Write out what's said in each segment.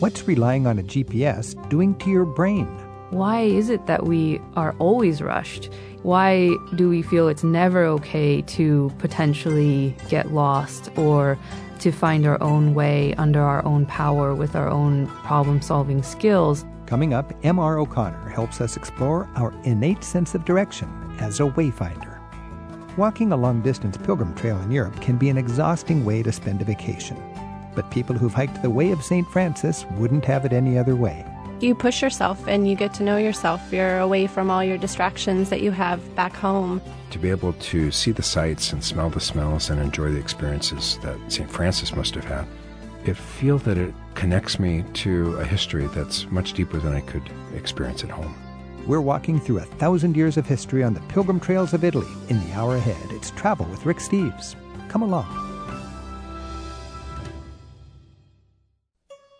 What's relying on a GPS doing to your brain? Why is it that we are always rushed? Why do we feel it's never okay to potentially get lost or to find our own way under our own power with our own problem solving skills? Coming up, M.R. O'Connor helps us explore our innate sense of direction as a wayfinder. Walking a long distance pilgrim trail in Europe can be an exhausting way to spend a vacation. But people who've hiked the Way of St. Francis wouldn't have it any other way. You push yourself and you get to know yourself. You're away from all your distractions that you have back home. To be able to see the sights and smell the smells and enjoy the experiences that St. Francis must have had, it feel that it connects me to a history that's much deeper than I could experience at home. We're walking through a thousand years of history on the pilgrim trails of Italy in the hour ahead. It's Travel with Rick Steves. Come along.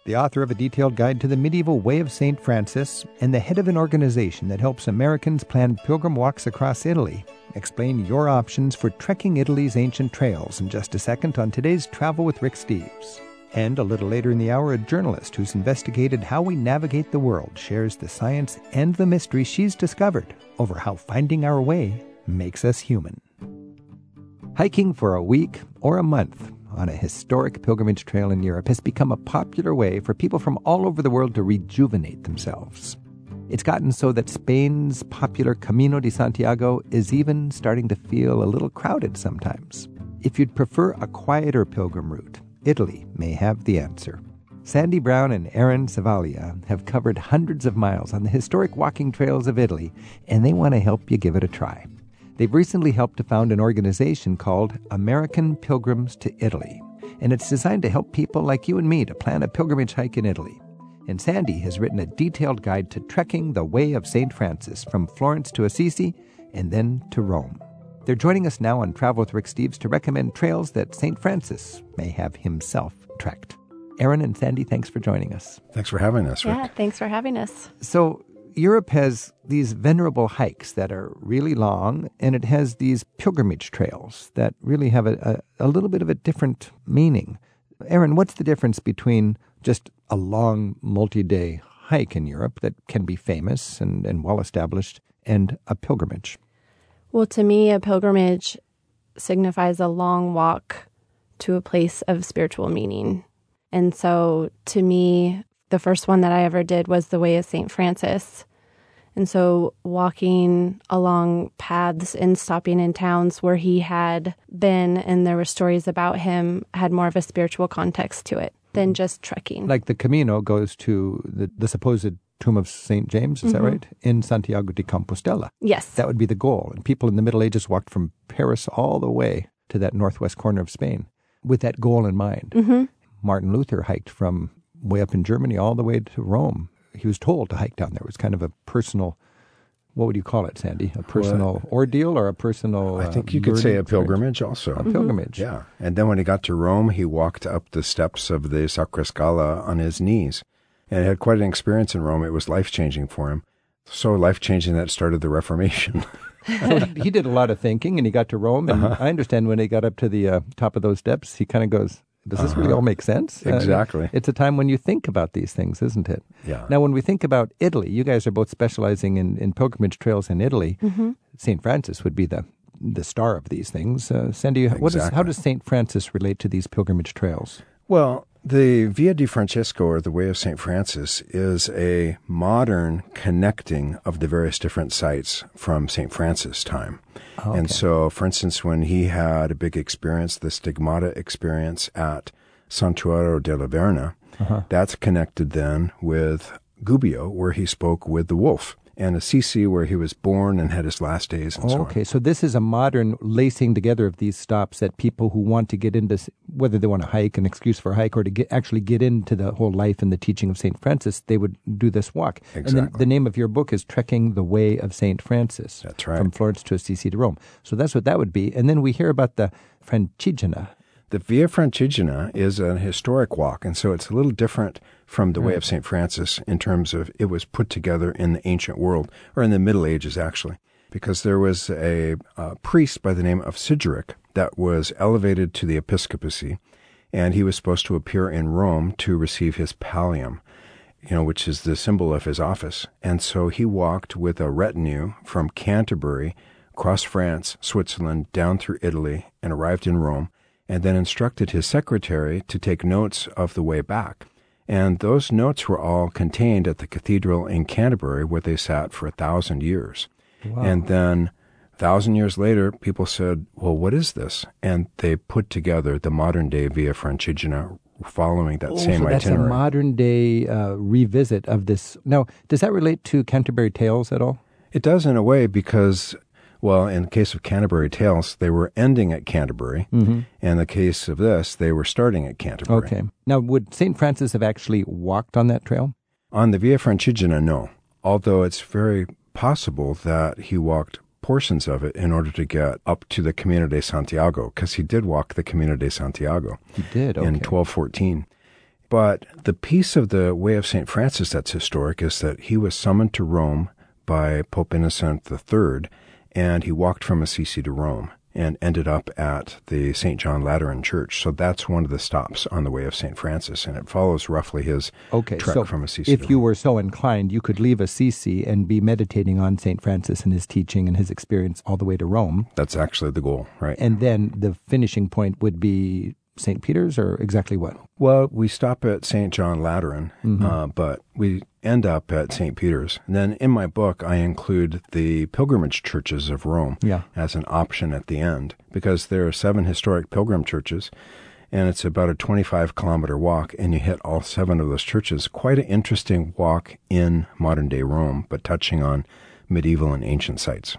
The author of a detailed guide to the medieval way of St. Francis, and the head of an organization that helps Americans plan pilgrim walks across Italy. Explain your options for trekking Italy's ancient trails in just a second on today's Travel with Rick Steves. And a little later in the hour, a journalist who's investigated how we navigate the world shares the science and the mystery she's discovered over how finding our way makes us human. Hiking for a week or a month on a historic pilgrimage trail in Europe has become a popular way for people from all over the world to rejuvenate themselves. It's gotten so that Spain's popular Camino de Santiago is even starting to feel a little crowded sometimes. If you'd prefer a quieter pilgrim route, Italy may have the answer. Sandy Brown and Aaron Savalia have covered hundreds of miles on the historic walking trails of Italy, and they want to help you give it a try. They've recently helped to found an organization called American Pilgrims to Italy, and it's designed to help people like you and me to plan a pilgrimage hike in Italy. And Sandy has written a detailed guide to trekking the Way of St. Francis from Florence to Assisi and then to Rome. They're joining us now on Travel with Rick Steves to recommend trails that St. Francis may have himself trekked. Aaron and Sandy, thanks for joining us. Thanks for having us, Rick. Yeah, thanks for having us. So, Europe has these venerable hikes that are really long, and it has these pilgrimage trails that really have a, a, a little bit of a different meaning. Aaron, what's the difference between just a long multi day hike in Europe that can be famous and, and well established and a pilgrimage? Well, to me, a pilgrimage signifies a long walk to a place of spiritual meaning. And so to me, the first one that I ever did was the Way of St. Francis. And so walking along paths and stopping in towns where he had been and there were stories about him had more of a spiritual context to it than just trekking. Like the Camino goes to the, the supposed tomb of St. James, is mm-hmm. that right? In Santiago de Compostela. Yes. That would be the goal. And people in the Middle Ages walked from Paris all the way to that northwest corner of Spain with that goal in mind. Mm-hmm. Martin Luther hiked from way up in Germany all the way to Rome. He was told to hike down there. It was kind of a personal, what would you call it, Sandy? A personal well, ordeal or a personal. I think uh, you could say a pilgrimage also. A pilgrimage. Mm-hmm. Yeah. And then when he got to Rome, he walked up the steps of the Sacra Scala on his knees and had quite an experience in Rome. It was life changing for him. So life changing that started the Reformation. so he did a lot of thinking and he got to Rome. And uh-huh. I understand when he got up to the uh, top of those steps, he kind of goes, does this uh-huh. really all make sense? Uh, exactly. Uh, it's a time when you think about these things, isn't it? Yeah. Now, when we think about Italy, you guys are both specializing in, in pilgrimage trails in Italy. Mm-hmm. St. Francis would be the the star of these things. Uh, Sandy, exactly. how does St. Francis relate to these pilgrimage trails? Well, the Via di Francesco, or the Way of St. Francis, is a modern connecting of the various different sites from St. Francis' time. Oh, okay. And so, for instance, when he had a big experience, the Stigmata experience at Santuario della Verna, uh-huh. that's connected then with Gubbio, where he spoke with the wolf and Assisi, where he was born and had his last days and oh, so on. Okay, so this is a modern lacing together of these stops that people who want to get into, whether they want to hike, an excuse for a hike, or to get, actually get into the whole life and the teaching of St. Francis, they would do this walk. Exactly. And the, the name of your book is Trekking the Way of St. Francis. That's right. From Florence to Assisi to Rome. So that's what that would be. And then we hear about the Francigena. The Via Francigena is an historic walk, and so it's a little different from the way mm. of St. Francis in terms of it was put together in the ancient world, or in the Middle Ages actually, because there was a, a priest by the name of Sigeric that was elevated to the episcopacy, and he was supposed to appear in Rome to receive his pallium. you know, which is the symbol of his office. And so he walked with a retinue from Canterbury, across France, Switzerland, down through Italy, and arrived in Rome, and then instructed his secretary to take notes of the way back. And those notes were all contained at the cathedral in Canterbury, where they sat for a thousand years. Wow. And then, a thousand years later, people said, Well, what is this? And they put together the modern day Via Francigena following that Oh, same so that's itinerary. a modern day uh, revisit of this. Now, does that relate to Canterbury Tales at all? It does in a way because, well, in the case of Canterbury Tales, they were ending at Canterbury. Mm-hmm. In the case of this, they were starting at Canterbury. Okay. Now, would St. Francis have actually walked on that trail? On the Via Francigena, no. Although it's very possible that he walked portions of it in order to get up to the Camino de Santiago, because he did walk the Camino de Santiago He did. Okay. in 1214. But the piece of the Way of St. Francis that's historic is that he was summoned to Rome by Pope Innocent III, and he walked from Assisi to Rome and ended up at the St. John Lateran Church. So that's one of the stops on the Way of St. Francis, and it follows roughly his Okay, trek so from Assisi. if you were so inclined, you could leave Assisi and be meditating on St. Francis and his teaching and his experience all the way to Rome. That's actually the goal, right? And then the finishing point would be St. Peter's or exactly what? Well, we stop at St. John Lateran, Mm-hmm. uh, but we end up at St. Peter's. And then in my book, I include the pilgrimage churches of Rome Yeah. as an option at the end because there are seven historic pilgrim churches. And it's about a 25 kilometer walk, and you hit all seven of those churches. Quite an interesting walk in modern day Rome, but touching on medieval and ancient sites.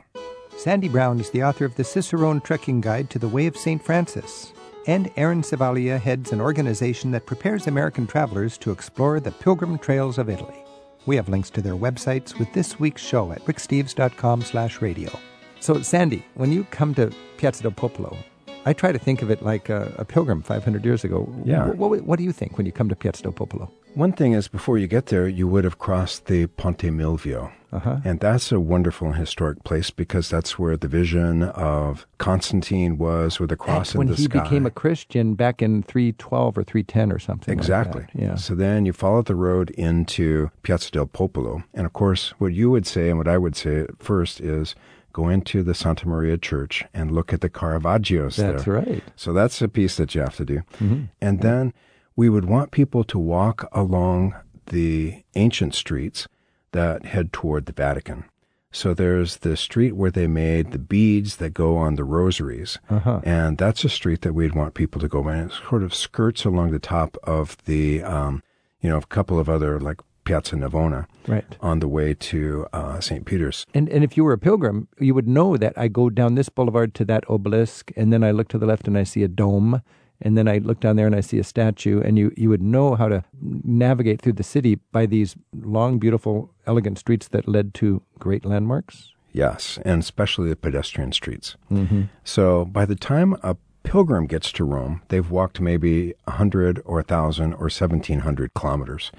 Sandy Brown is the author of the Cicerone Trekking Guide to the Way of St. Francis. And Aaron Savalia heads an organization that prepares American travelers to explore the pilgrim trails of Italy. We have links to their websites with this week's show at ricksteves.com slash radio. So, Sandy, when you come to Piazza del Popolo, I try to think of it like a, a pilgrim 500 years ago. Yeah. What, what, what do you think when you come to Piazza del Popolo? One thing is, before you get there, you would have crossed the Ponte Milvio. Uh-huh. And that's a wonderful historic place because that's where the vision of Constantine was with the cross That's in when the he sky. became a Christian back in 312 or 310 or something. like Exactly. that. Yeah. So then you follow the road into Piazza del Popolo. And of course, what you would say and what I would say at first is go into the Santa Maria Church and look at the Caravaggios That's there. right. So that's a piece that you have to do. Mm-hmm. And then we would want people to walk along the ancient streets that head toward the Vatican. So there's the street where they made the beads that go on the rosaries. Uh-huh. And that's a street that we'd want people to go by. And it sort of skirts along the top of the, um, you know, a couple of other like Piazza Navona Right. on the way to uh, St. Peter's. And and if you were a pilgrim, you would know that I go down this boulevard to that obelisk, and then I look to the left and I see a dome, and then I look down there and I see a statue, and you you would know how to navigate through the city by these long, beautiful, elegant streets that led to great landmarks. Yes, and especially the pedestrian streets. Mm-hmm. So by the time a pilgrim gets to Rome, they've walked maybe 100 or 1,000 or 1,700 kilometers.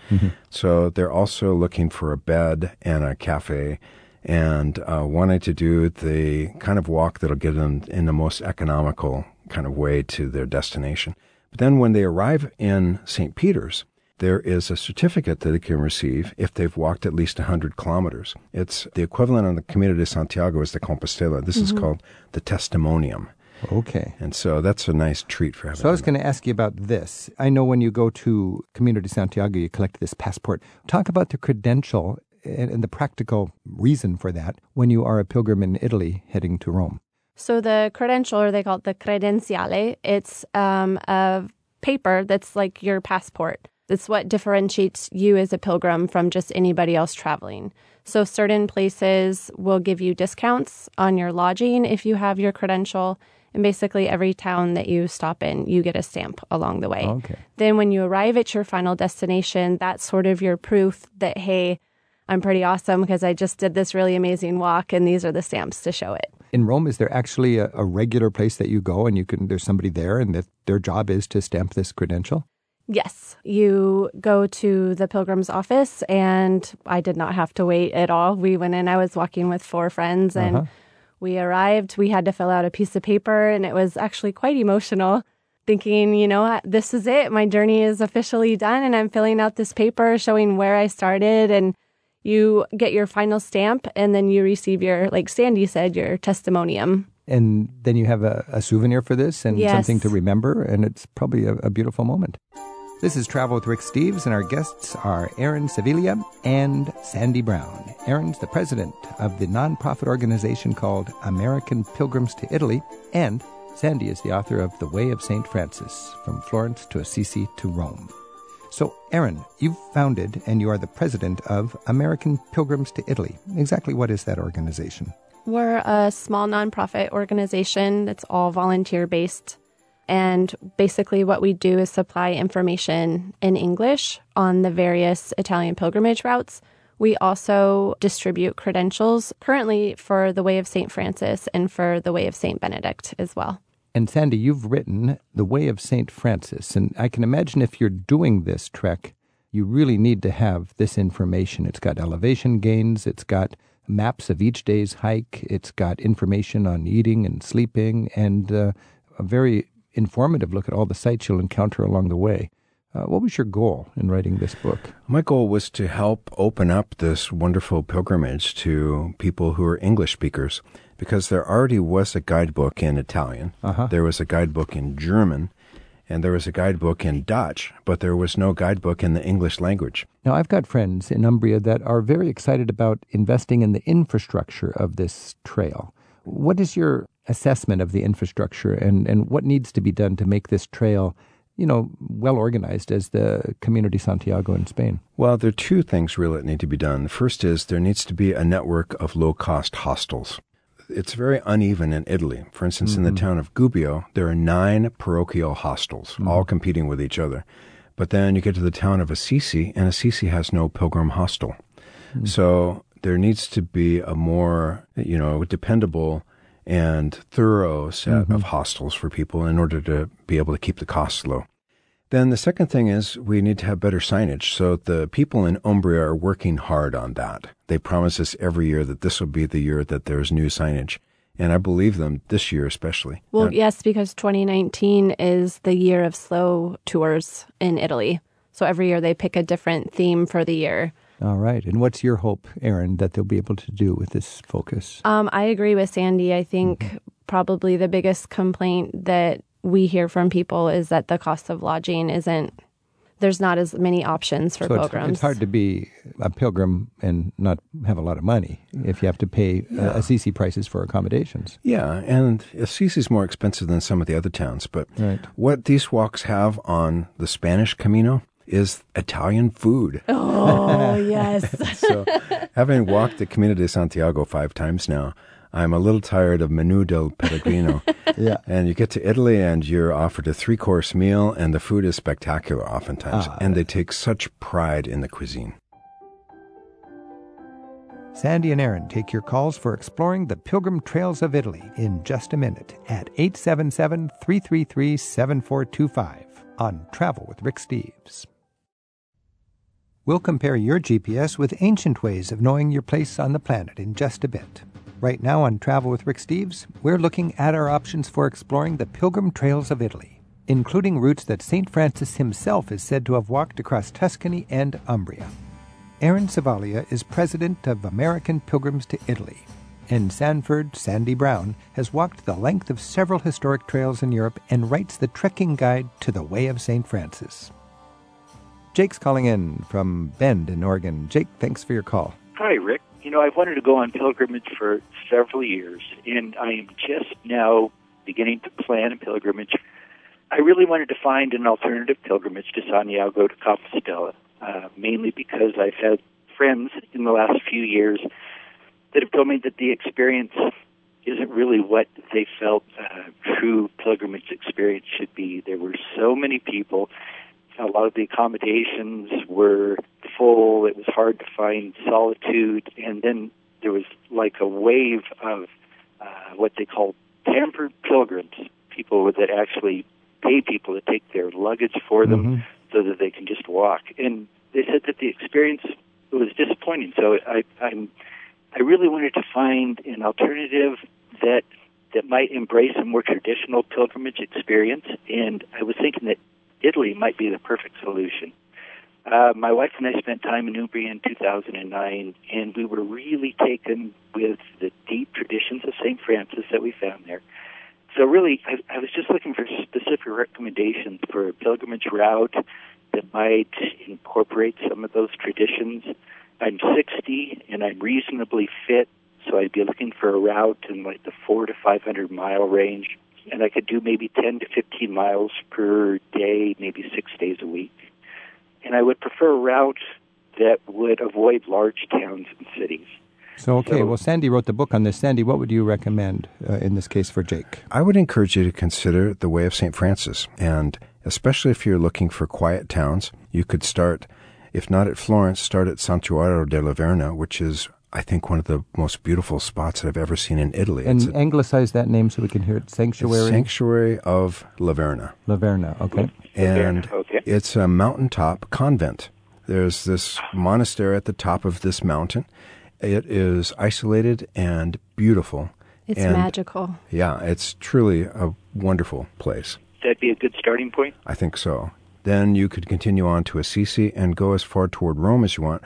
So they're also looking for a bed and a cafe and uh, wanting to do the kind of walk that'll get them in the most economical kind of way to their destination. But then when they arrive in St. Peter's, there is a certificate that they can receive if they've walked at least 100 kilometers. It's the equivalent on the Camino de Santiago is the Compostela. This is called the Testimonium. Okay. And so that's a nice treat for having. So I was going to ask you about this. I know when you go to Camino de Santiago, you collect this passport. Talk about the credential and, and the practical reason for that when you are a pilgrim in Italy heading to Rome. So the credential, or they call it the credenziale, it's um, a paper that's like your passport. It's what differentiates you as a pilgrim from just anybody else traveling. So certain places will give you discounts on your lodging if you have your credential. And basically, every town that you stop in, you get a stamp along the way. Okay. Then, when you arrive at your final destination, that's sort of your proof that, hey, I'm pretty awesome because I just did this really amazing walk, and these are the stamps to show it. In Rome, is there actually a, a regular place that you go and you can there's somebody there and that their job is to stamp this credential? Yes, you go to the pilgrim's office, and I did not have to wait at all. We went in, I was walking with four friends, and Uh-huh. We arrived. We had to fill out a piece of paper, and it was actually quite emotional. thinking, you know, this is it. My journey is officially done. And I'm filling out this paper showing where I started. And you get your final stamp and then you receive your, like Sandy said, your testimonium. And then you have a, a souvenir for this and Yes. something to remember. And it's probably a, a beautiful moment. This is Travel with Rick Steves, and our guests are Aaron Sevilla and Sandy Brown. Aaron's the president of the nonprofit organization called American Pilgrims to Italy, and Sandy is the author of The Way of St. Francis, From Florence to Assisi to Rome. So, Aaron, you've founded and you are the president of American Pilgrims to Italy. Exactly what is that organization? We're a small nonprofit organization that's all volunteer based. And basically, what we do is supply information in English on the various Italian pilgrimage routes. We also distribute credentials currently for the Way of St. Francis and for the Way of St. Benedict as well. And Sandy, you've written The Way of St. Francis, and I can imagine if you're doing this trek, you really need to have this information. It's got elevation gains, it's got maps of each day's hike, it's got information on eating and sleeping, and uh, a very informative look at all the sights you'll encounter along the way. Uh, what was your goal in writing this book? My goal was to help open up this wonderful pilgrimage to people who are English speakers because there already was a guidebook in Italian, Uh-huh. there was a guidebook in German, and there was a guidebook in Dutch, but there was no guidebook in the English language. Now, I've got friends in Umbria that are very excited about investing in the infrastructure of this trail. What is your assessment of the infrastructure and, and what needs to be done to make this trail, you know, well organized as the Camino de Santiago in Spain? Well, there are two things really that need to be done. The first is there needs to be a network of low cost hostels. It's very uneven in Italy. For instance, in the mm-hmm. town of Gubbio, there are nine parochial hostels, mm-hmm. all competing with each other. But then you get to the town of Assisi, and Assisi has no pilgrim hostel. Mm-hmm. So there needs to be a more, you know, dependable and thorough set mm-hmm. of hostels for people in order to be able to keep the costs low. Then the second thing is we need to have better signage. So the people in Umbria are working hard on that. They promise us every year that this will be the year that there's new signage. And I believe them this year especially. Well, And- yes, because 2019 is the year of slow tours in Italy. So every year they pick a different theme for the year. All right. And what's your hope, Aaron, that they'll be able to do with this focus? Um, I agree with Sandy. I think probably the biggest complaint that we hear from people is that the cost of lodging isn't, there's not as many options for so pilgrims. it's hard to be a pilgrim and not have a lot of money if you have to pay uh, Assisi prices for accommodations. Yeah, and Assisi is more expensive than some of the other towns, but Right. what these walks have on the Spanish Camino is Italian food. oh, yes. so, having walked the Camino de Santiago five times now, I'm a little tired of Menù del Pellegrino. Yeah. And you get to Italy and you're offered a three course meal, and the food is spectacular oftentimes. Ah. and they take such pride in the cuisine. Sandy and Aaron take your calls for exploring the pilgrim trails of Italy in just a minute at 877 333 7425 on Travel with Rick Steves. We'll compare your GPS with ancient ways of knowing your place on the planet in just a bit. Right now on Travel with Rick Steves, we're looking at our options for exploring the pilgrim trails of Italy, including routes that St. Francis himself is said to have walked across Tuscany and Umbria. Aaron Savalia is president of American Pilgrims to Italy. and Sanford, Sandy Brown has walked the length of several historic trails in Europe and writes the trekking guide to the Way of St. Francis. Jake's calling in from Bend in Oregon. Jake, thanks for your call. Hi, Rick. You know, I've wanted to go on pilgrimage for several years, and I am just now beginning to plan a pilgrimage. I really wanted to find an alternative pilgrimage to Santiago de Compostela, uh, mainly because I've had friends in the last few years that have told me that the experience isn't really what they felt uh, true pilgrimage experience should be. There were so many people. A lot of the accommodations were full. It was hard to find solitude. And then there was like a wave of uh, what they call pampered pilgrims, people that actually pay people to take their luggage for them so that they can just walk. And they said that the experience was disappointing. So I, I'm, I really wanted to find an alternative that that might embrace a more traditional pilgrimage experience. And I was thinking that Italy might be the perfect solution. Uh, my wife and I spent time in Umbria in 2009, and we were really taken with the deep traditions of St. Francis that we found there. So, really, I, I was just looking for specific recommendations for a pilgrimage route that might incorporate some of those traditions. I'm 60 and I'm reasonably fit, so I'd be looking for a route in like the four to 500 mile range, and I could do maybe 10 to 15 miles per day, maybe six days a week and I would prefer a route that would avoid large towns and cities. So, okay, so, well, Sandy wrote the book on this. Sandy, what would you recommend uh, in this case for Jake? I would encourage you to consider the way of St. Francis. And especially if you're looking for quiet towns, you could start, if not at Florence, start at Santuario della Verna, which is I think one of the most beautiful spots that I've ever seen in Italy. And a, anglicize that name so we can hear it. Sanctuary. Sanctuary of Laverna. Laverna. Okay. And okay. it's a mountaintop convent. There's this monastery at the top of this mountain. It is isolated and beautiful. It's and magical. Yeah, it's truly a wonderful place. That'd be a good starting point. I think so. Then you could continue on to Assisi and go as far toward Rome as you want.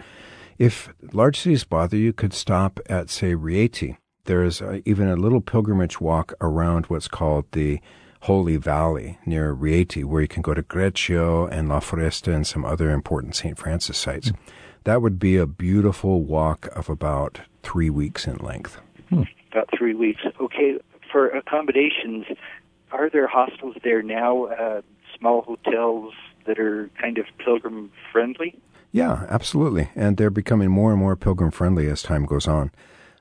If large cities bother you, could stop at, say, Rieti. There is a, even a little pilgrimage walk around what's called the Holy Valley near Rieti, where you can go to Greccio and La Foresta and some other important St. Francis sites. Mm. That would be a beautiful walk of about three weeks in length. Hmm. About three weeks. Okay, for accommodations, are there hostels there now, uh, small hotels that are kind of pilgrim friendly? Yeah, absolutely. And they're becoming more and more pilgrim friendly as time goes on.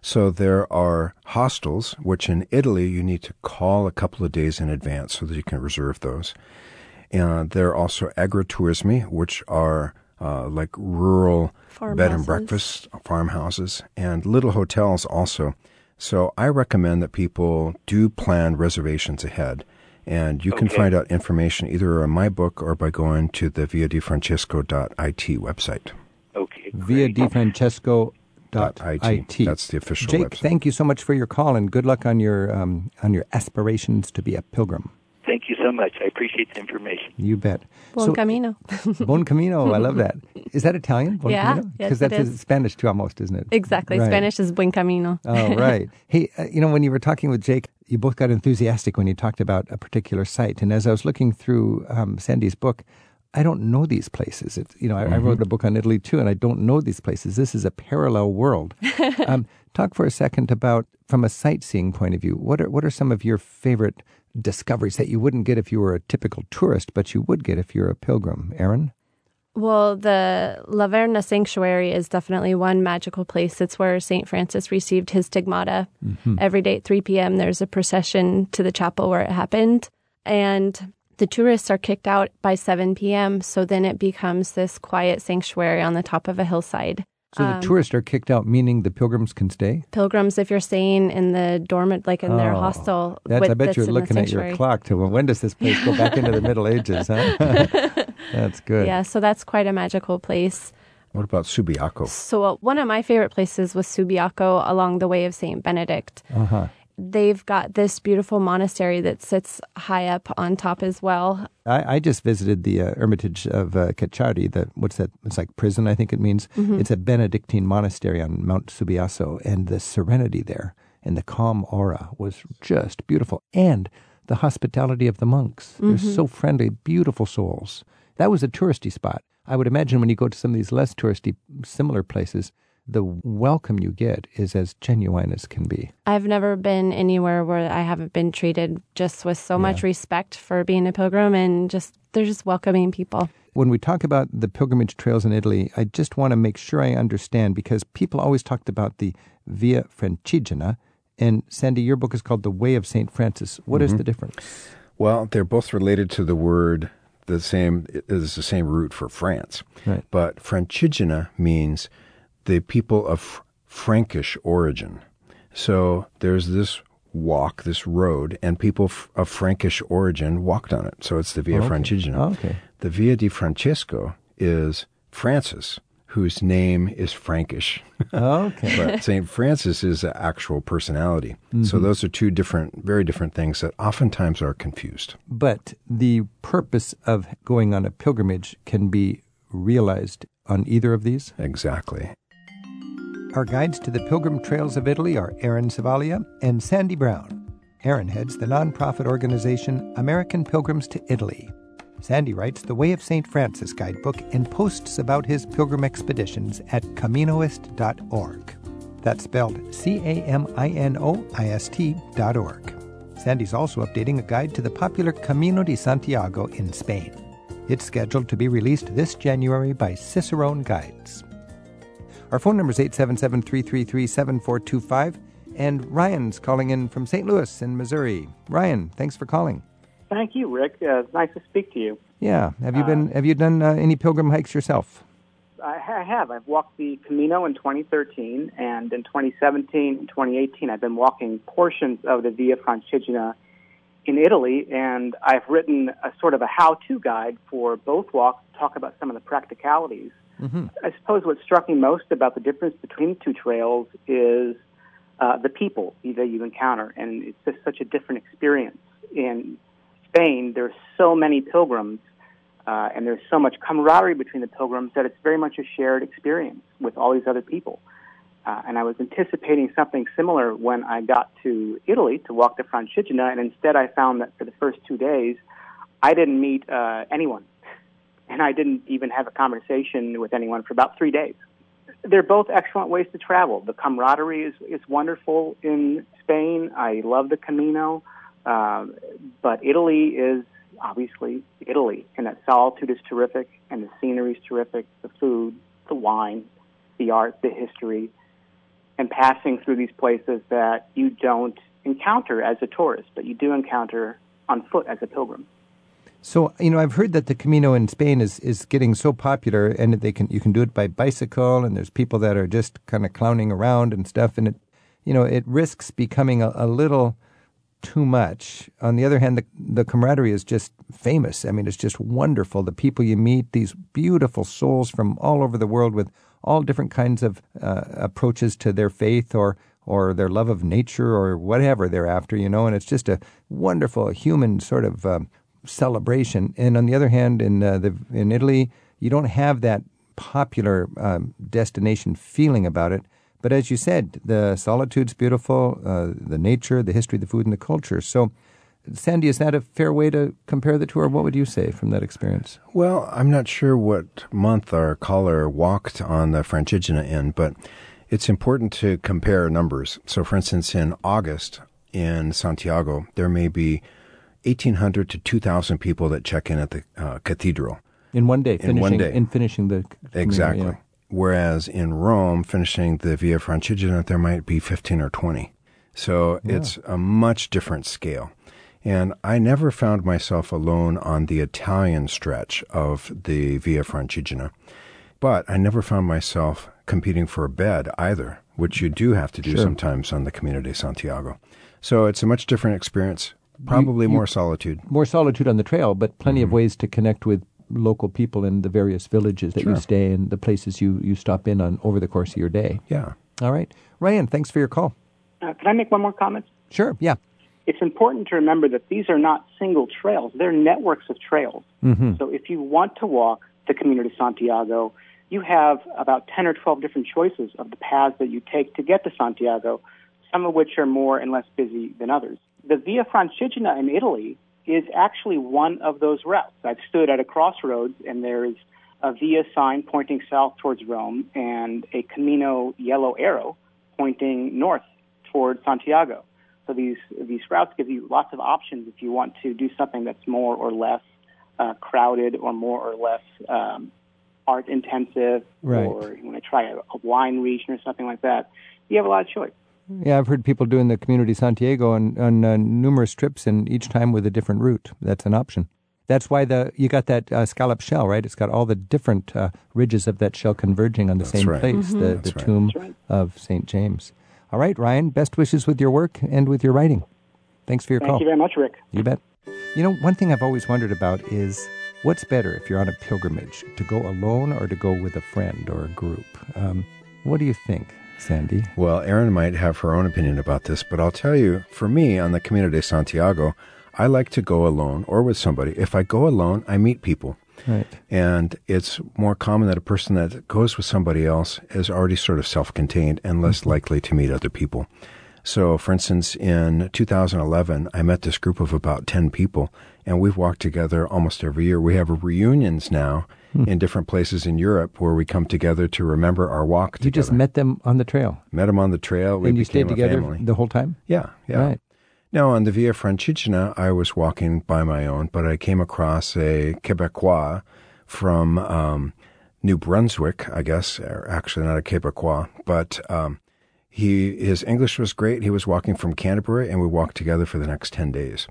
So there are hostels, which in Italy you need to call a couple of days in advance so that you can reserve those. And there are also agriturismi, which are uh, like rural bed and breakfast farmhouses and little hotels also. So I recommend that people do plan reservations ahead and you okay. can find out information either on my book or by going to the viadifrancesco.it website. Okay. viadifrancesco.it. That's the official Jake, website. thank you so much for your call and good luck on your um, on your aspirations to be a pilgrim. Thank you so much. I appreciate the information. You bet. Bon so, camino. bon camino. I love that. Is that Italian? Bon yeah. Because yes, that's Spanish too, almost, isn't it? Exactly. Right. Spanish is buen camino. oh, right. Hey, uh, you know, when you were talking with Jake, you both got enthusiastic when you talked about a particular site. And as I was looking through um, Sandy's book, I don't know these places. It's, you know, I, mm-hmm. I, wrote a book on Italy too, and I don't know these places. This is a parallel world. um, talk for a second about, from a sightseeing point of view, what are what are some of your favorite discoveries that you wouldn't get if you were a typical tourist, but you would get if you're a pilgrim? Erin. Well, the Laverna Sanctuary is definitely one magical place. It's where St. Francis received his stigmata. Mm-hmm. Every day at 3 p.m., there's a procession to the chapel where it happened. And the tourists are kicked out by 7 p.m., so then it becomes this quiet sanctuary on the top of a hillside. So the um, tourists are kicked out, meaning the pilgrims can stay. Pilgrims, if you're staying in the dormant, like in oh, their hostel. That's, with, I bet you're looking at your clock to well, when does this place go back into the Middle Ages? Huh? that's good. Yeah, so that's quite a magical place. What about Subiaco? So uh, one of my favorite places was Subiaco along the way of Saint Benedict. Uh-huh they've got this beautiful monastery that sits high up on top as well. I, I just visited the uh, Hermitage of uh, Carceri. The what's that? It's like prison, I think it means. Mm-hmm. It's a Benedictine monastery on Mount Subasio, and the serenity there and the calm aura was just beautiful. And the hospitality of the monks. Mm-hmm. They're so friendly, beautiful souls. That was a touristy spot. I would imagine when you go to some of these less touristy, similar places, the welcome you get is as genuine as can be. I've never been anywhere where I haven't been treated just with so yeah. much respect for being a pilgrim and just they're just welcoming people. When we talk about the pilgrimage trails in Italy, I just want to make sure I understand because people always talked about the Via Francigena and Sandy your book is called The Way of St. Francis. What mm-hmm. is the difference? Well, they're both related to the word the same is the same root for France. Right. But Francigena means the people of Frankish origin. So there's this walk, this road, and people of Frankish origin walked on it. So it's the Via oh, okay. Francigena. Oh, okay. The Via di Francesco is Francis, whose name is Frankish. Okay. but St. Francis is an actual personality. So mm-hmm. those are two different, very different things that oftentimes are confused. But the purpose of going on a pilgrimage can be realized on either of these? Exactly. Our guides to the Pilgrim Trails of Italy are Aaron Savalia and Sandy Brown. Aaron heads the nonprofit organization American Pilgrims to Italy. Sandy writes the Way of St. Francis guidebook and posts about his pilgrim expeditions at caminoist.org. That's spelled C A M I N O I S T dot org. Sandy's also updating a guide to the popular Camino de Santiago in Spain. It's scheduled to be released this January by Cicerone Guides. Our phone number is 877 333 7425, and Ryan's calling in from St. Louis in Missouri. Ryan, thanks for calling. Thank you, Rick. Uh, it's nice to speak to you. Yeah, have you been? Have you done uh, any pilgrim hikes yourself? I, I have. I've walked the Camino in 2013, and in 2017 and 2018, I've been walking portions of the Via Francigena in Italy, and I've written a sort of a how-to guide for both walks to talk about some of the practicalities. Mm-hmm. I suppose what struck me most about the difference between the two trails is uh, the people that you encounter, and it's just such a different experience. In Spain, there's so many pilgrims, uh, and there's so much camaraderie between the pilgrims that it's very much a shared experience with all these other people. Uh, and I was anticipating something similar when I got to Italy to walk the Francigena, and instead I found that for the first two days, I didn't meet uh, anyone, and I didn't even have a conversation with anyone for about three days. They're both excellent ways to travel. The camaraderie is, is wonderful in Spain. I love the Camino, uh, but Italy is obviously Italy, and that solitude is terrific, and the scenery is terrific, the food, the wine, the art, the history, and passing through these places that you don't encounter as a tourist, but you do encounter on foot as a pilgrim. So you know, I've heard that the Camino in Spain is, is getting so popular, and they can you can do it by bicycle, and there's people that are just kind of clowning around and stuff, and it, you know, it risks becoming a, a little too much. On the other hand, the the camaraderie is just famous. I mean, it's just wonderful. The people you meet, these beautiful souls from all over the world with all different kinds of uh, approaches to their faith or or their love of nature or whatever they're after, you know, and it's just a wonderful human sort of um, celebration. And on the other hand, in uh, the in Italy, you don't have that popular um, destination feeling about it. But as you said, the solitude's beautiful, uh, the nature, the history, the food, and the culture. So, Sandy, is that a fair way to compare the two, or what would you say from that experience? Well, I'm not sure what month our caller walked on the Francigena in, but it's important to compare numbers. So, for instance, in August in Santiago, there may be 1,800 to 2,000 people that check in at the uh, cathedral. In one day, In finishing, one day. in finishing the Exactly. yeah. Whereas in Rome, finishing the Via Francigena, there might be 15 or 20. So it's a much different scale. And I never found myself alone on the Italian stretch of the Via Francigena. But I never found myself competing for a bed either, which you do have to do Sure. sometimes on the Camino de Santiago. So it's a much different experience, probably you- more solitude. More solitude on the trail, but plenty Mm-hmm. of ways to connect with local people in the various villages that you stay in, the places you, you stop in on over the course of your day. Yeah. All right. Ryan, thanks for your call. Uh, can I make one more comment? Sure, yeah. It's important to remember that these are not single trails, they're networks of trails. Mm-hmm. So if you want to walk the Camino de Santiago, you have about 10 or 12 different choices of the paths that you take to get to Santiago, some of which are more and less busy than others. The Via Francigena in Italy is actually one of those routes. I've stood at a crossroads and there's a Via sign pointing south towards Rome and a Camino yellow arrow pointing north towards Santiago. So these these routes give you lots of options if you want to do something that's more or less uh, crowded or more or less um, art intensive, Right. or you want to try a, a wine region or something like that. You have a lot of choice. Yeah, I've heard people doing the Camino de Santiago on, on uh, numerous trips, and each time with a different route. That's an option. That's why the you got that uh, scallop shell, right? It's got all the different uh, ridges of that shell converging on the That's same right. place, the, That's the right. tomb right. of St. James. All right, Ryan, best wishes with your work and with your writing. Thanks for your Thank call. Thank you very much, Rick. You bet. You know, one thing I've always wondered about is What's better if you're on a pilgrimage, to go alone or to go with a friend or a group? Um, what do you think, Sandy? Well, Erin might have her own opinion about this, but I'll tell you, for me on the Camino de Santiago, I like to go alone or with somebody. If I go alone, I meet people. Right. And it's more common that a person that goes with somebody else is already sort of self contained and less mm-hmm. likely to meet other people. So, for instance, in 2011, I met this group of about 10 people, and we've walked together almost every year. We have reunions now hmm. in different places in Europe where we come together to remember our walk Together. you just met them on the trail? Met them on the trail. We and you stayed together the whole time? Yeah, yeah. Right. Now, on the Via Francigena, I was walking by my own, but I came across a Quebecois from um, New Brunswick, I guess, or actually not a Quebecois, but um, he his English was great. He was walking from Canterbury, and we walked together for the next ten days.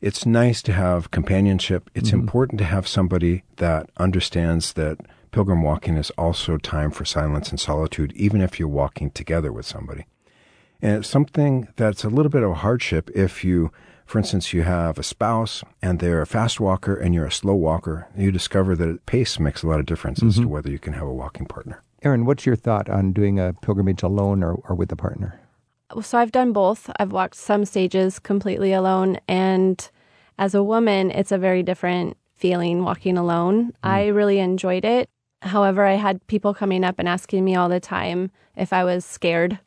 It's nice to have companionship. It's mm-hmm. important to have somebody that understands that pilgrim walking is also time for silence and solitude, even if you're walking together with somebody. And it's something that's a little bit of a hardship if you, for instance, you have a spouse and they're a fast walker and you're a slow walker. You discover that pace makes a lot of difference mm-hmm. as to mm-hmm. whether you can have a walking partner. Aaron, what's your thought on doing a pilgrimage alone or, or with a partner? So I've done both. I've walked some stages completely alone. And as a woman, it's a very different feeling walking alone. Mm. I really enjoyed it. However, I had people coming up and asking me all the time if I was scared.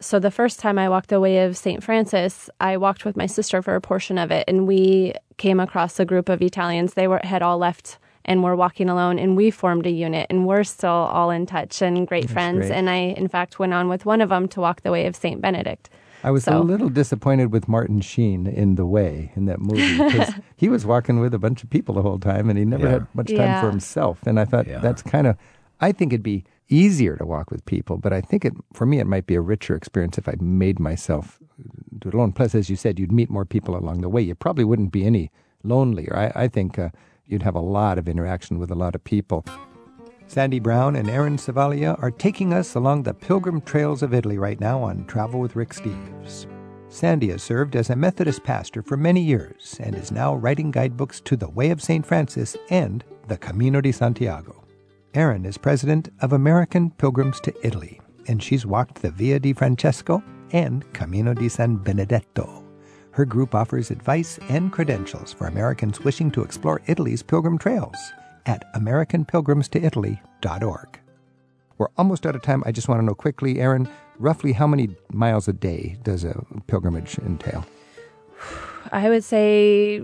So the first time I walked the way of St. Francis, I walked with my sister for a portion of it, and we came across a group of Italians. They were had all left and we're walking alone and we formed a unit and we're still all in touch and great That's friends. Great. And I, in fact, went on with one of them to walk the way of St. Benedict. I was so. a little disappointed with Martin Sheen in The Way in that movie because he was walking with a bunch of people the whole time and he never yeah. had much time yeah. for himself. And I thought yeah. that's kind of, I think it'd be easier to walk with people, but I think it, for me, it might be a richer experience if I made myself do it alone. Plus, as you said, you'd meet more people along the way. You probably wouldn't be any lonelier. I, I think uh, you'd have a lot of interaction with a lot of people. Sandy Brown and Erin Savalia are taking us along the pilgrim trails of Italy right now on Travel with Rick Steves. Sandy has served as a Methodist pastor for many years and is now writing guidebooks to the Way of St. Francis and the Camino de Santiago. Erin is president of American Pilgrims to Italy, and she's walked the Via di Francesco and Camino di San Benedetto. Her group offers advice and credentials for Americans wishing to explore Italy's pilgrim trails at AmericanPilgrimstoItaly.org. We're almost out of time. I just want to know quickly, Erin, roughly how many miles a day does a pilgrimage entail? I would say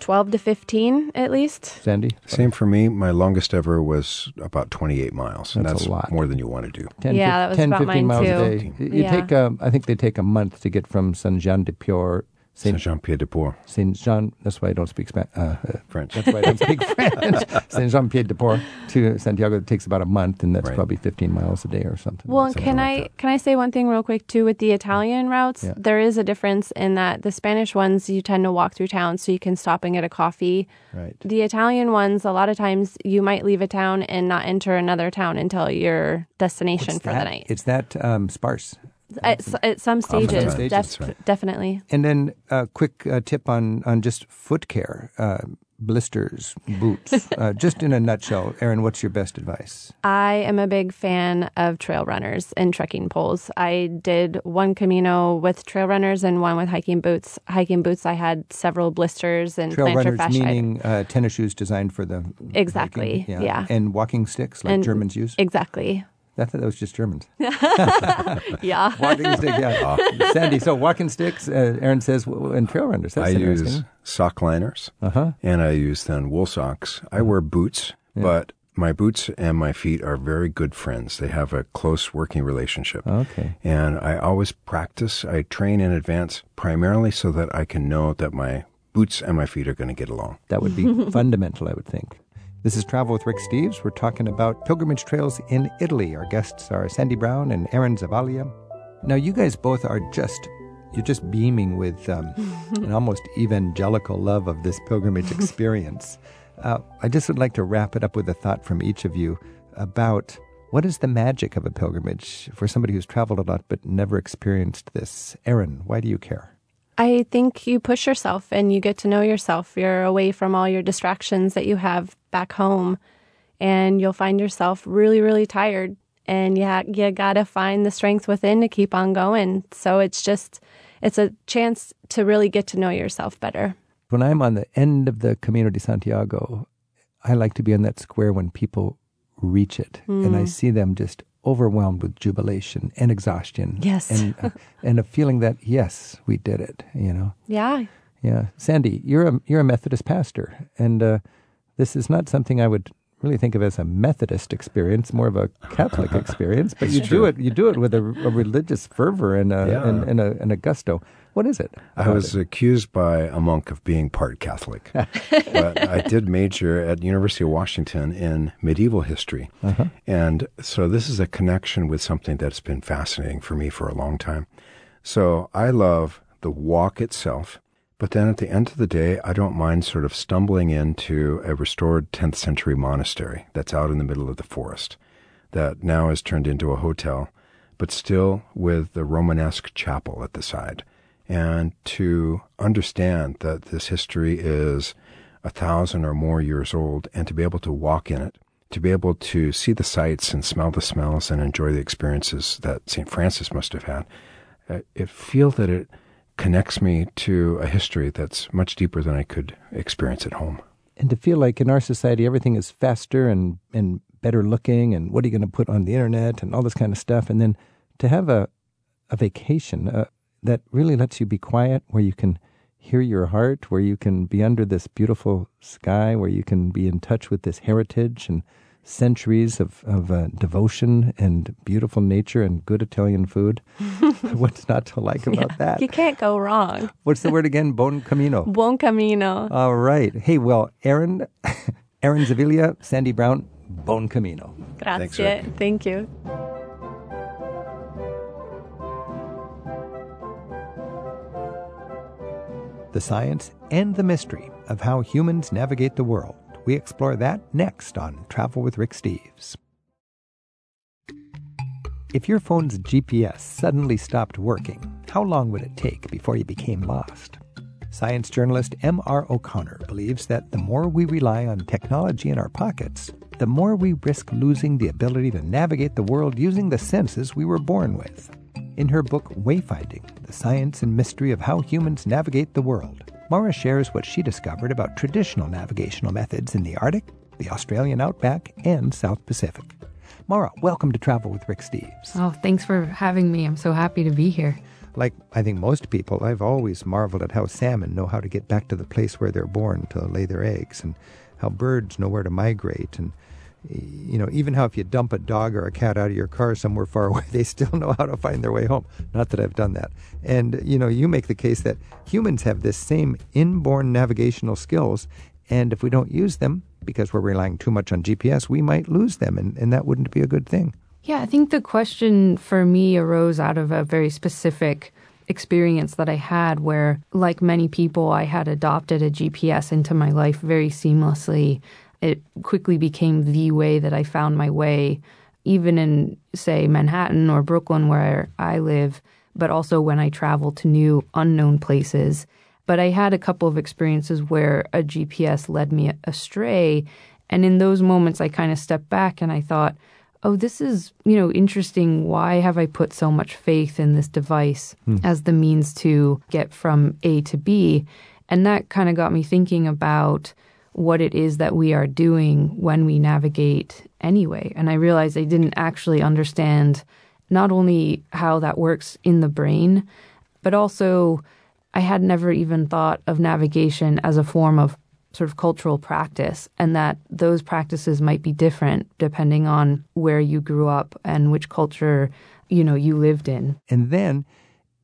12 to 15 at least. Sandy? Same for me. My longest ever was about 28 miles. That's, that's a lot. more than you want to do. 10, yeah, that was 10, about 15 miles too. a day. You yeah. take, a, I think they take a month to get from San Jean de Port Saint Jean Pied de Port. Saint Jean. That's why I don't speak Spanish. Uh, French. That's why I don't speak French. Saint Jean Pied de Port to Santiago it takes about a month, and that's right. probably 15 miles a day or something. Well, something can like I can I say one thing real quick too with the Italian routes? Yeah. There is a difference in that the Spanish ones you tend to walk through town, so you can stop and get a coffee. Right. The Italian ones, a lot of times you might leave a town and not enter another town until your destination What's for that? the night. It's that um, sparse. At, at some stages, def- right. definitely. And then a quick uh, tip on, on just foot care. Uh, blisters, boots. uh, just in a nutshell, Aaron, what's your best advice? I am a big fan of trail runners and trekking poles. I did one Camino with trail runners and one with hiking boots. Hiking boots, I had several blisters and trail plantar runners fasciitis. meaning uh, tennis shoes designed for the exactly, hiking, yeah. yeah. and walking sticks like and Germans use. Exactly. I thought that was just Germans. yeah. walking stick, yeah. Oh. Sandy, so walking sticks, uh, Erin says, and trail runners. That's I use sock liners, uh-huh. and I use then wool socks. I wear boots, yeah. but my boots and my feet are very good friends. They have a close working relationship. Okay. And I always practice. I train in advance primarily so that I can know that my boots and my feet are going to get along. That would be fundamental, I would think. This is Travel with Rick Steves. We're talking about pilgrimage trails in Italy. Our guests are Sandy Brown and Erin Zavalia. Now, you guys both are just, you're just beaming with um, an almost evangelical love of this pilgrimage experience. Uh, I just would like to wrap it up with a thought from each of you about what is the magic of a pilgrimage for somebody who's traveled a lot but never experienced this? Erin, why do you care? I think you push yourself and you get to know yourself. You're away from all your distractions that you have back home, and you'll find yourself really, really tired. And yeah, you, you gotta find the strength within to keep on going. So it's just, it's a chance to really get to know yourself better. When I'm on the end of the Camino de Santiago, I like to be on that square when people reach it, mm. and I see them just overwhelmed with jubilation and exhaustion. Yes. And, uh, and a feeling that, yes, we did it, you know? Yeah. Yeah. Sandy, you're a, you're a Methodist pastor, and uh, this is not something I would really think of as a Methodist experience, more of a Catholic experience. But you true. do it you do it with a, a religious fervor and a, yeah. and, and, a, and a gusto. What is it? I was it? accused by a monk of being part Catholic, but I did major at University of Washington in medieval history, uh-huh. and so this is a connection with something that's been fascinating for me for a long time. So I love the walk itself, but then at the end of the day, I don't mind sort of stumbling into a restored 10th century monastery that's out in the middle of the forest that now is turned into a hotel, but still with the Romanesque chapel at the side. And to understand that this history is a thousand or more years old and to be able to walk in it, to be able to see the sights and smell the smells and enjoy the experiences that St. Francis must have had, uh, it feel that it connects me to a history that's much deeper than I could experience at home. And to feel like in our society everything is faster and, and better looking, and what are you going to put on the internet and all this kind of stuff, and then to have a a vacation uh, that really lets you be quiet, where you can hear your heart, where you can be under this beautiful sky, where you can be in touch with this heritage and centuries of, of uh, devotion and beautiful nature and good Italian food. What's not to like about yeah, that? You can't go wrong. What's the word again? Bon camino. Bon camino. All right. Hey, well, Erin, Erin Zavilia, Sandy Brown, bon camino. Grazie. Thanks, Thank you. The science and the mystery of how humans navigate the world we explore that next on Travel with Rick Steves. If your phone's GPS suddenly stopped working, how long would it take before you became lost? Science journalist M.R. O'Connor believes that the more we rely on technology in our pockets, the more we risk losing the ability to navigate the world using the senses we were born with. In her book Wayfinding The Science and Mystery of How Humans Navigate the World, Maura shares what she discovered about traditional navigational methods in the Arctic, the Australian outback, and South Pacific. Maura, welcome to Travel with Rick Steves. Oh, thanks for having me. I'm so happy to be here. Like I think most people, I've always marveled at how salmon know how to get back to the place where they're born to lay their eggs, and how birds know where to migrate, and you know, even how if you dump a dog or a cat out of your car somewhere far away, they still know how to find their way home. Not that I've done that. And, you know, you make the case that humans have this same inborn navigational skills. And if we don't use them, because we're relying too much on GPS, we might lose them. And, and that wouldn't be a good thing. Yeah, I think the question for me arose out of a very specific experience that I had where, like many people, I had adopted a GPS into my life very seamlessly it quickly became the way that I found my way, even in, say, Manhattan or Brooklyn, where I live, but also when I travel to new unknown places. But I had a couple of experiences where a GPS led me astray. And in those moments, I kind of stepped back and I thought, oh, this is, you know, interesting. Why have I put so much faith in this device hmm. as the means to get from A to B? And that kind of got me thinking about what it is that we are doing when we navigate anyway. And I realized I didn't actually understand not only how that works in the brain, but also I had never even thought of navigation as a form of sort of cultural practice and that those practices might be different depending on where you grew up and which culture you know you lived in and then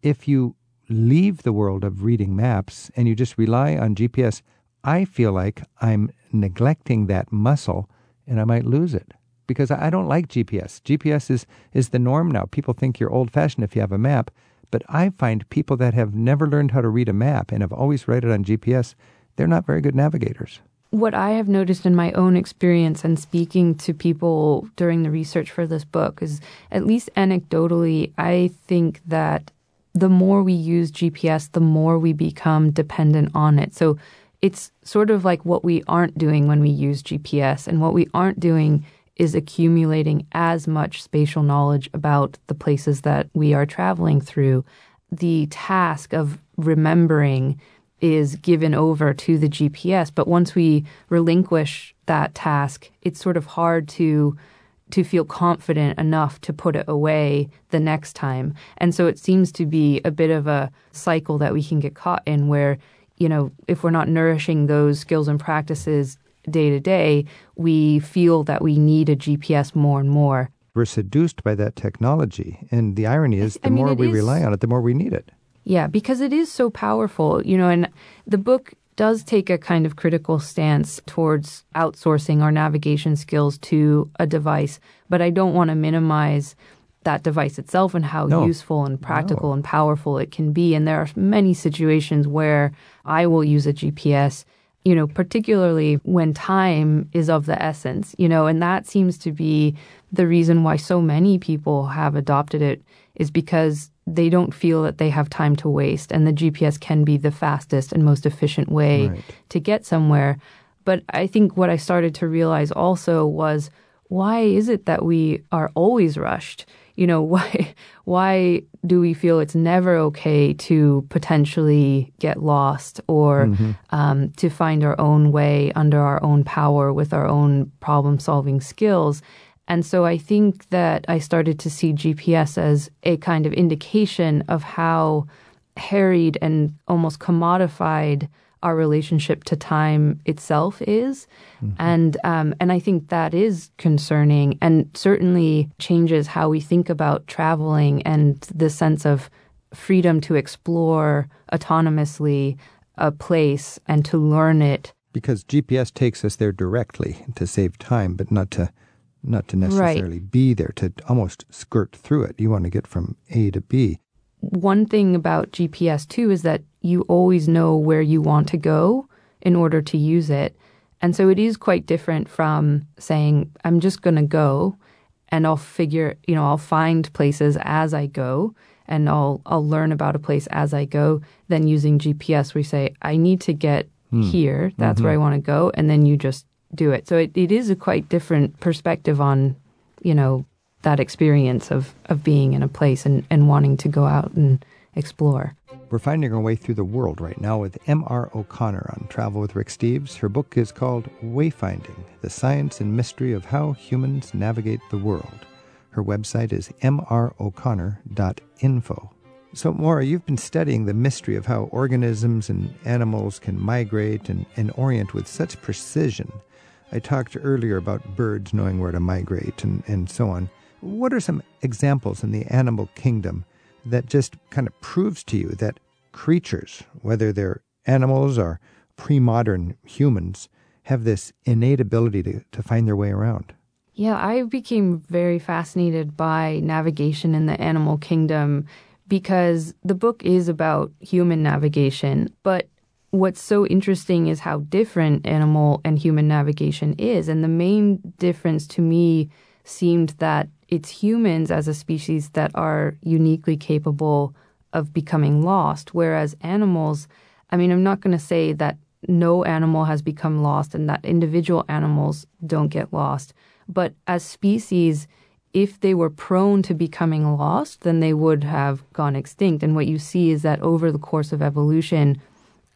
if you leave the world of reading maps and you just rely on GPS I feel like I'm neglecting that muscle and I might lose it because I don't like GPS. GPS is, is the norm now. People think you're old fashioned if you have a map, but I find people that have never learned how to read a map and have always read it on GPS, they're not very good navigators. What I have noticed in my own experience and speaking to people during the research for this book is, at least anecdotally, I think that the more we use GPS, the more we become dependent on it. So it's sort of like what we aren't doing when we use GPS. And what we aren't doing is accumulating as much spatial knowledge about the places that we are traveling through. The task of remembering is given over to the GPS. But once we relinquish that task, it's sort of hard to to feel confident enough to put it away the next time. And so it seems to be a bit of a cycle that we can get caught in where, you know, if we're not nourishing those skills and practices day to day, we feel that we need a GPS more and more. We're seduced by that technology. And the irony is, the I mean, more we is- rely on it, the more we need it. Yeah, because it is so powerful, you know, and the book does take a kind of critical stance towards outsourcing our navigation skills to a device, but I don't want to minimize that device itself and how No. useful and practical and powerful it can be. And there are many situations where I will use a GPS, you know, particularly when time is of the essence, you know, and that seems to be the reason why so many people have adopted it is because they don't feel that they have time to waste and the GPS can be the fastest and most efficient way Right. to get somewhere. But I think what I started to realize also was why is it that we are always rushed? You know, why why do we feel it's never okay to potentially get lost or um, to find our own way under our own power with our own problem solving skills? And so I think that I started to see GPS as a kind of indication of how harried and almost commodified our relationship to time itself is, and um, and I think that is concerning, and certainly changes how we think about traveling and the sense of freedom to explore autonomously a place and to learn it. Because GPS takes us there directly to save time, but not to not to necessarily be there, to almost skirt through it. You want to get from A to B. one thing about GPS too is that you always know where you want to go in order to use it. And so it is quite different from saying, I'm just going to go and I'll figure, you know, I'll find places as I go and I'll, I'll learn about a place as I go than using GPS where you say, I need to get hmm. here. That's where mm-hmm. I want to go. And then you just do it. So it, it is a quite different perspective on, you know, that experience of, of being in a place and, and wanting to go out and explore. We're finding our way through the world right now with M.R. O'Connor on Travel with Rick Steves. Her book is called Wayfinding The Science and Mystery of How Humans Navigate the World. Her website is mro'connor.info. So, Maura, you've been studying the mystery of how organisms and animals can migrate and, and orient with such precision. I talked earlier about birds knowing where to migrate and, and so on. What are some examples in the animal kingdom that just kind of proves to you that creatures, whether they're animals or pre modern humans, have this innate ability to, to find their way around? Yeah, I became very fascinated by navigation in the animal kingdom because the book is about human navigation. But what's so interesting is how different animal and human navigation is. And the main difference to me seemed that it's humans as a species that are uniquely capable of becoming lost, whereas animals, I mean, I'm not going to say that no animal has become lost and that individual animals don't get lost. But as species, if they were prone to becoming lost, then they would have gone extinct. And what you see is that over the course of evolution,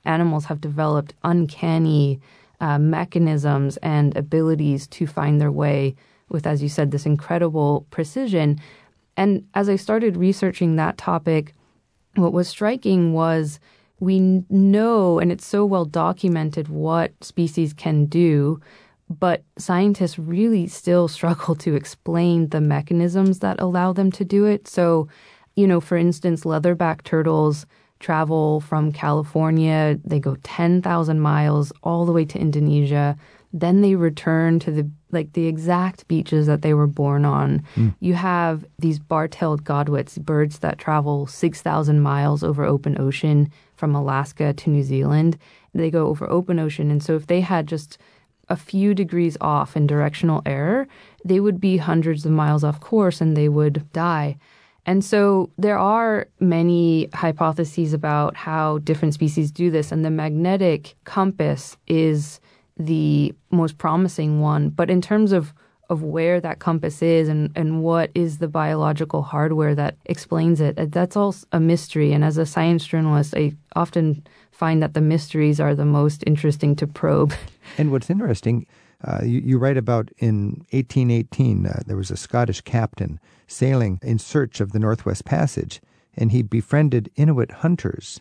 animals have developed uncanny uh, mechanisms and abilities to find their way with, as you said, this incredible precision. And as I started researching that topic, what was striking was we know, and it's so well documented, what species can do, but scientists really still struggle to explain the mechanisms that allow them to do it. So, you know, for instance, leatherback turtles travel from California, they go 10,000 miles all the way to Indonesia. Then they return to the like the exact beaches that they were born on. Hmm. You have these bar-tailed godwits, birds that travel 6,000 miles over open ocean from Alaska to New Zealand. They go over open ocean and so if they had just a few degrees off in directional error, they would be hundreds of miles off course and they would die. And so there are many hypotheses about how different species do this, and the magnetic compass is the most promising one. But in terms of of where that compass is and, and what is the biological hardware that explains it, uh, that's all a mystery. And as a science journalist, I often find that the mysteries are the most interesting to probe. And what's interesting, uh, you, you, write about in 1818, uh, there was a Scottish captain sailing in search of the Northwest Passage, and he befriended Inuit hunters,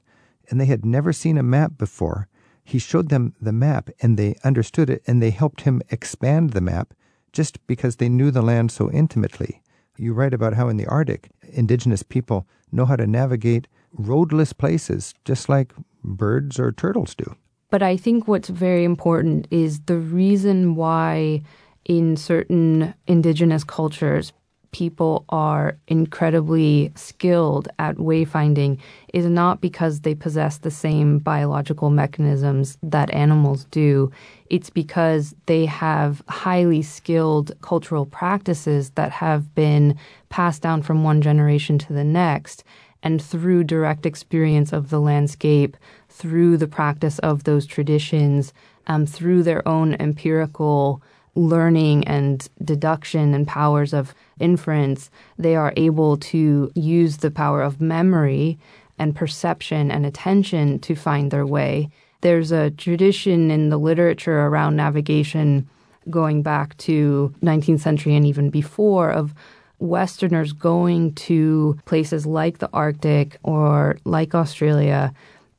and they had never seen a map before. He showed them the map, and they understood it, and they helped him expand the map just because they knew the land so intimately. You write about how in the Arctic, indigenous people know how to navigate roadless places just like birds or turtles do. But I think what's very important is the reason why in certain indigenous cultures people are incredibly skilled at wayfinding is not because they possess the same biological mechanisms that animals do. It's because they have highly skilled cultural practices that have been passed down from one generation to the next. And through direct experience of the landscape, through the practice of those traditions, um, through their own empirical learning and deduction and powers of inference, they are able to use the power of memory and perception and attention to find their way. There's a tradition in the literature around navigation going back to 19th century and even before of Westerners going to places like the Arctic or like Australia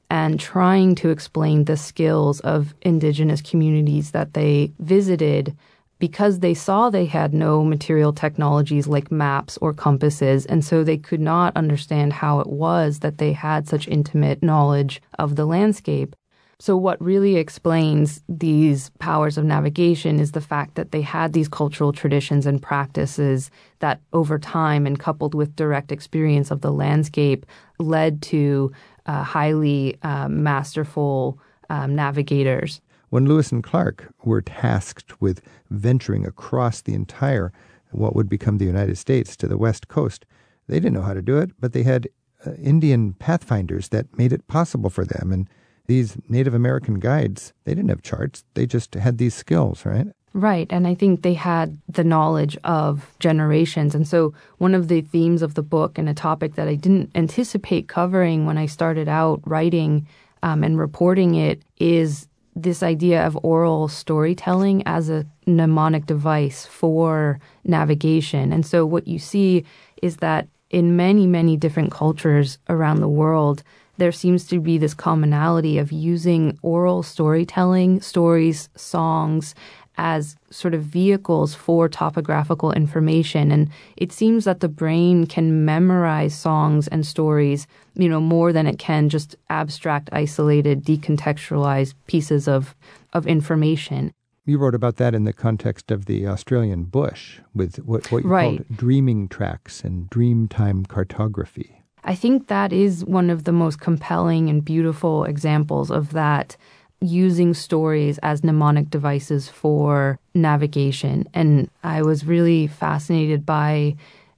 and trying to explain the skills of indigenous communities that they visited because they saw they had no material technologies like maps or compasses, and so they could not understand how it was that they had such intimate knowledge of the landscape. So, what really explains these powers of navigation is the fact that they had these cultural traditions and practices that, over time and coupled with direct experience of the landscape, led to uh, highly uh, masterful um, navigators. When Lewis and Clark were tasked with venturing across the entire, what would become the United States to the west coast, they didn't know how to do it, but they had uh, Indian pathfinders that made it possible for them. And these Native American guides, they didn't have charts, they just had these skills, right? Right. And I think they had the knowledge of generations. And so, one of the themes of the book and a topic that I didn't anticipate covering when I started out writing um, and reporting it is this idea of oral storytelling as a mnemonic device for navigation. And so, what you see is that in many, many different cultures around the world, there seems to be this commonality of using oral storytelling, stories, songs, as sort of vehicles for topographical information. And it seems that the brain can memorize songs and stories, you know, more than it can just abstract, isolated, decontextualized pieces of, of information. You wrote about that in the context of the Australian bush with what, what you right. called dreaming tracks and dreamtime cartography. I think that is one of the most compelling and beautiful examples of that using stories as mnemonic devices for navigation. And I was really fascinated by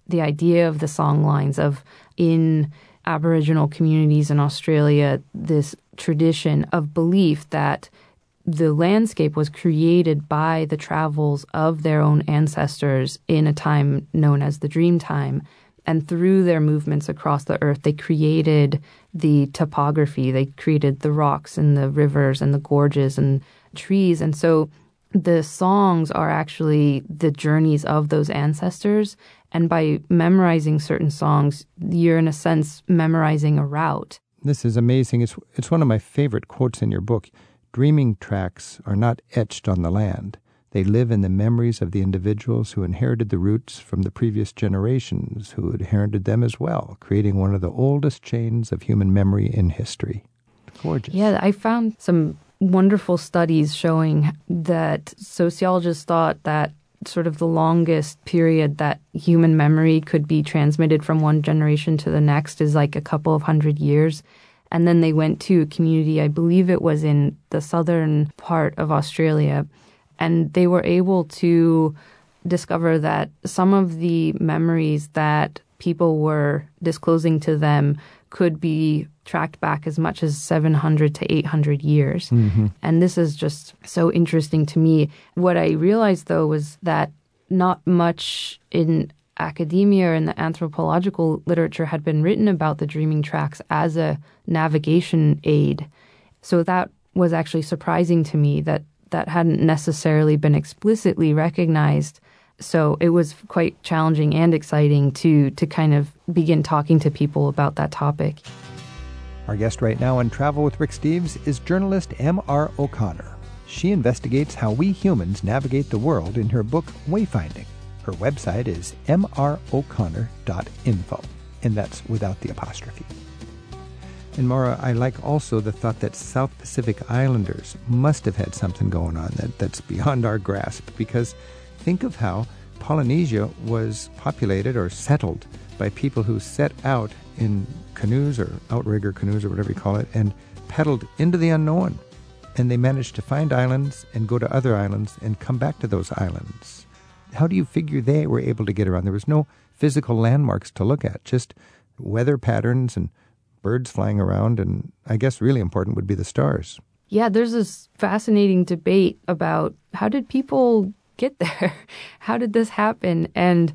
the idea of the song lines of in Aboriginal communities in Australia, this tradition of belief that the landscape was created by the travels of their own ancestors in a time known as the dream time and through their movements across the earth, they created the topography. They created the rocks and the rivers and the gorges and trees. And so the songs are actually the journeys of those ancestors. And by memorizing certain songs, you're in a sense memorizing a route. This is amazing. It's, it's one of my favorite quotes in your book. Dreaming tracks are not etched on the land. They live in the memories of the individuals who inherited the routes from the previous generations who inherited them as well, creating one of the oldest chains of human memory in history. Gorgeous. Yeah, I found some wonderful studies showing that sociologists thought that sort of the longest period that human memory could be transmitted from one generation to the next is like a couple of hundred years. And then they went to a community, I believe it was in the southern part of Australia, and they were able to discover that some of the memories that people were disclosing to them could be tracked back as much as 700 to 800 years. Mm-hmm. And this is just so interesting to me. What I realized though was that not much in academia or in the anthropological literature had been written about the dreaming tracks as a navigation aid. So that was actually surprising to me that that hadn't necessarily been explicitly recognized. So it was quite challenging and exciting to to kind of begin talking to people about that topic. Our guest right now on Travel with Rick Steves is journalist M.R. O'Connor. She investigates how we humans navigate the world in her book Wayfinding. Her website is mroconnor.info, and that's without the apostrophe. And Maura, I like also the thought that South Pacific Islanders must have had something going on that, that's beyond our grasp, because think of how Polynesia was populated or settled by people who set out in canoes or outrigger canoes or whatever you call it and paddled into the unknown. And they managed to find islands and go to other islands and come back to those islands. How do you figure they were able to get around? There was no physical landmarks to look at, just weather patterns and birds flying around. And I guess really important would be the stars. Yeah, there's this fascinating debate about how did people get there? How did this happen? And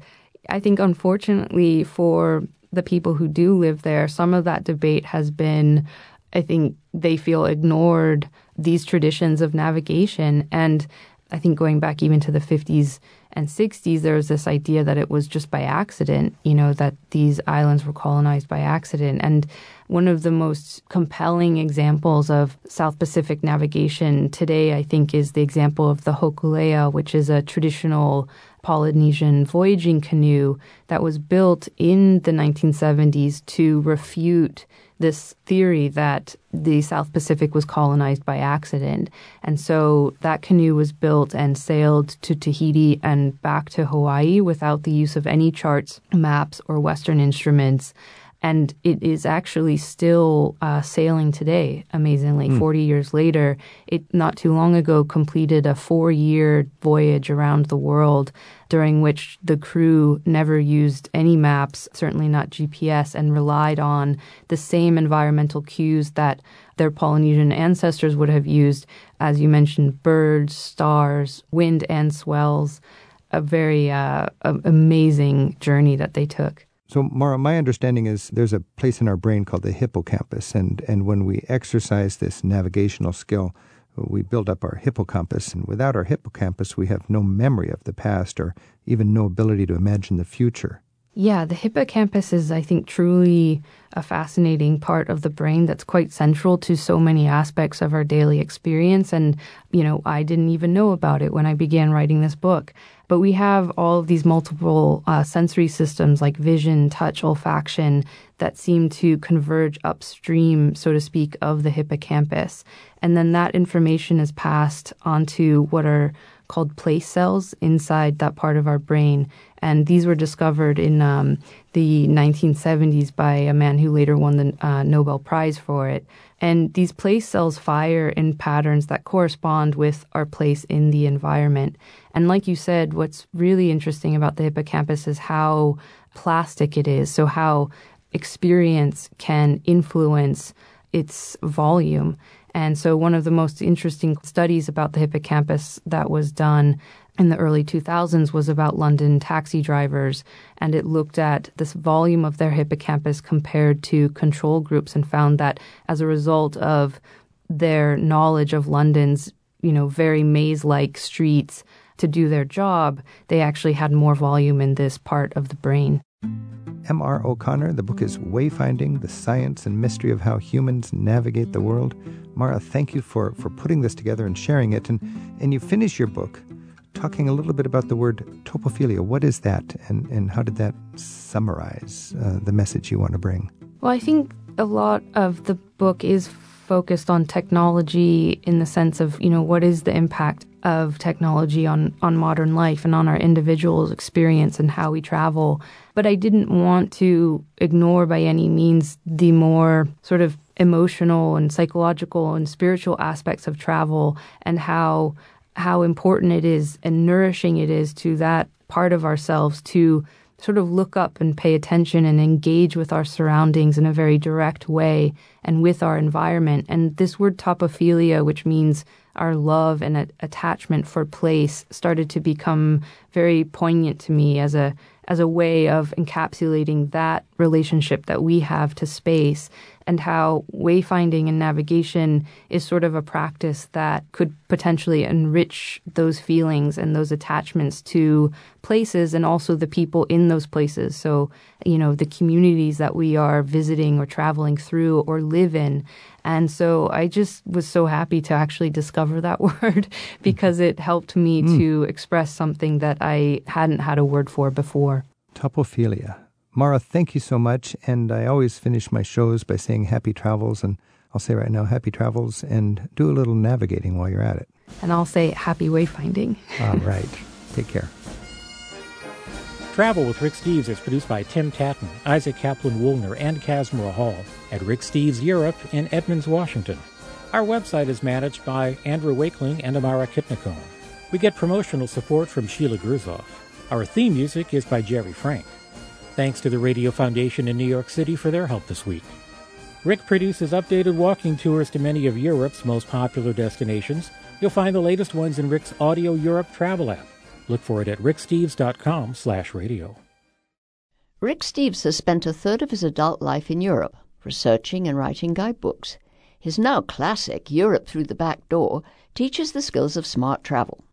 I think, unfortunately, for the people who do live there, some of that debate has been, I think, they feel ignored these traditions of navigation. And I think going back even to the 50s and 60s, there was this idea that it was just by accident, you know, that these islands were colonized by accident. And one of the most compelling examples of South Pacific navigation today, I think, is the example of the Hokulea, which is a traditional Polynesian voyaging canoe that was built in the 1970s to refute this theory that the South Pacific was colonized by accident. And so that canoe was built and sailed to Tahiti and back to Hawaii without the use of any charts, maps, or Western instruments and it is actually still uh, sailing today. Amazingly, mm. forty years later, it not too long ago completed a four-year voyage around the world, during which the crew never used any maps, certainly not GPS, and relied on the same environmental cues that their Polynesian ancestors would have used, as you mentioned, birds, stars, wind, and swells. A very uh, amazing journey that they took. So, Maura, my understanding is there's a place in our brain called the hippocampus, and, and when we exercise this navigational skill, we build up our hippocampus, and without our hippocampus, we have no memory of the past or even no ability to imagine the future. Yeah, the hippocampus is, I think, truly a fascinating part of the brain that's quite central to so many aspects of our daily experience. And, you know, I didn't even know about it when I began writing this book. But we have all of these multiple uh, sensory systems like vision, touch, olfaction that seem to converge upstream, so to speak, of the hippocampus. And then that information is passed onto what are called place cells inside that part of our brain. And these were discovered in um, the 1970s by a man who later won the uh, Nobel Prize for it. And these place cells fire in patterns that correspond with our place in the environment. And like you said, what's really interesting about the hippocampus is how plastic it is. So, how experience can influence its volume. And so, one of the most interesting studies about the hippocampus that was done in the early 2000s was about London taxi drivers, and it looked at this volume of their hippocampus compared to control groups and found that as a result of their knowledge of London's, you know, very maze-like streets to do their job, they actually had more volume in this part of the brain. M.R. O'Connor. The book is Wayfinding The Science and Mystery of How Humans Navigate the World. Maura, thank you for, for putting this together and sharing it. And, and you finish your book talking a little bit about the word topophilia. What is that, and, and how did that summarize uh, the message you want to bring? Well, I think a lot of the book is focused on technology in the sense of, you know, what is the impact of technology on, on modern life and on our individual's experience and how we travel. But I didn't want to ignore by any means the more sort of emotional and psychological and spiritual aspects of travel and how how important it is and nourishing it is to that part of ourselves to sort of look up and pay attention and engage with our surroundings in a very direct way and with our environment. And this word topophilia, which means our love and a- attachment for place, started to become very poignant to me as a as a way of encapsulating that relationship that we have to space and how wayfinding and navigation is sort of a practice that could potentially enrich those feelings and those attachments to places and also the people in those places. So, you know, the communities that we are visiting or traveling through or live in. And so I just was so happy to actually discover that word because it helped me mm. to express something that I hadn't had a word for before. Topophilia. Maura, thank you so much. And I always finish my shows by saying happy travels. And I'll say right now, happy travels and do a little navigating while you're at it. And I'll say happy wayfinding. All right. Take care. Travel with Rick Steves is produced by Tim Tattan, Isaac Kaplan Woolner, and Casmara Hall at Rick Steves Europe in Edmonds, Washington. Our website is managed by Andrew Wakeling and Amara Kipnikon. We get promotional support from Sheila Gruzoff. Our theme music is by Jerry Frank. Thanks to the Radio Foundation in New York City for their help this week. Rick produces updated walking tours to many of Europe's most popular destinations. You'll find the latest ones in Rick's Audio Europe travel app. Look for it at ricksteves.com slash radio. Rick Steves has spent a third of his adult life in Europe, researching and writing guidebooks. His now classic Europe Through the Back Door teaches the skills of smart travel.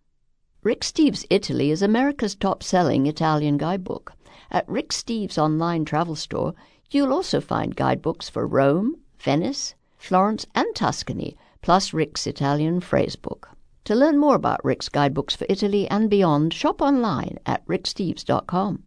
Rick Steves Italy is America's top-selling Italian guidebook. At Rick Steves' online travel store, you'll also find guidebooks for Rome, Venice, Florence, and Tuscany, plus Rick's Italian phrasebook. To learn more about Rick's guidebooks for Italy and beyond, shop online at ricksteves.com.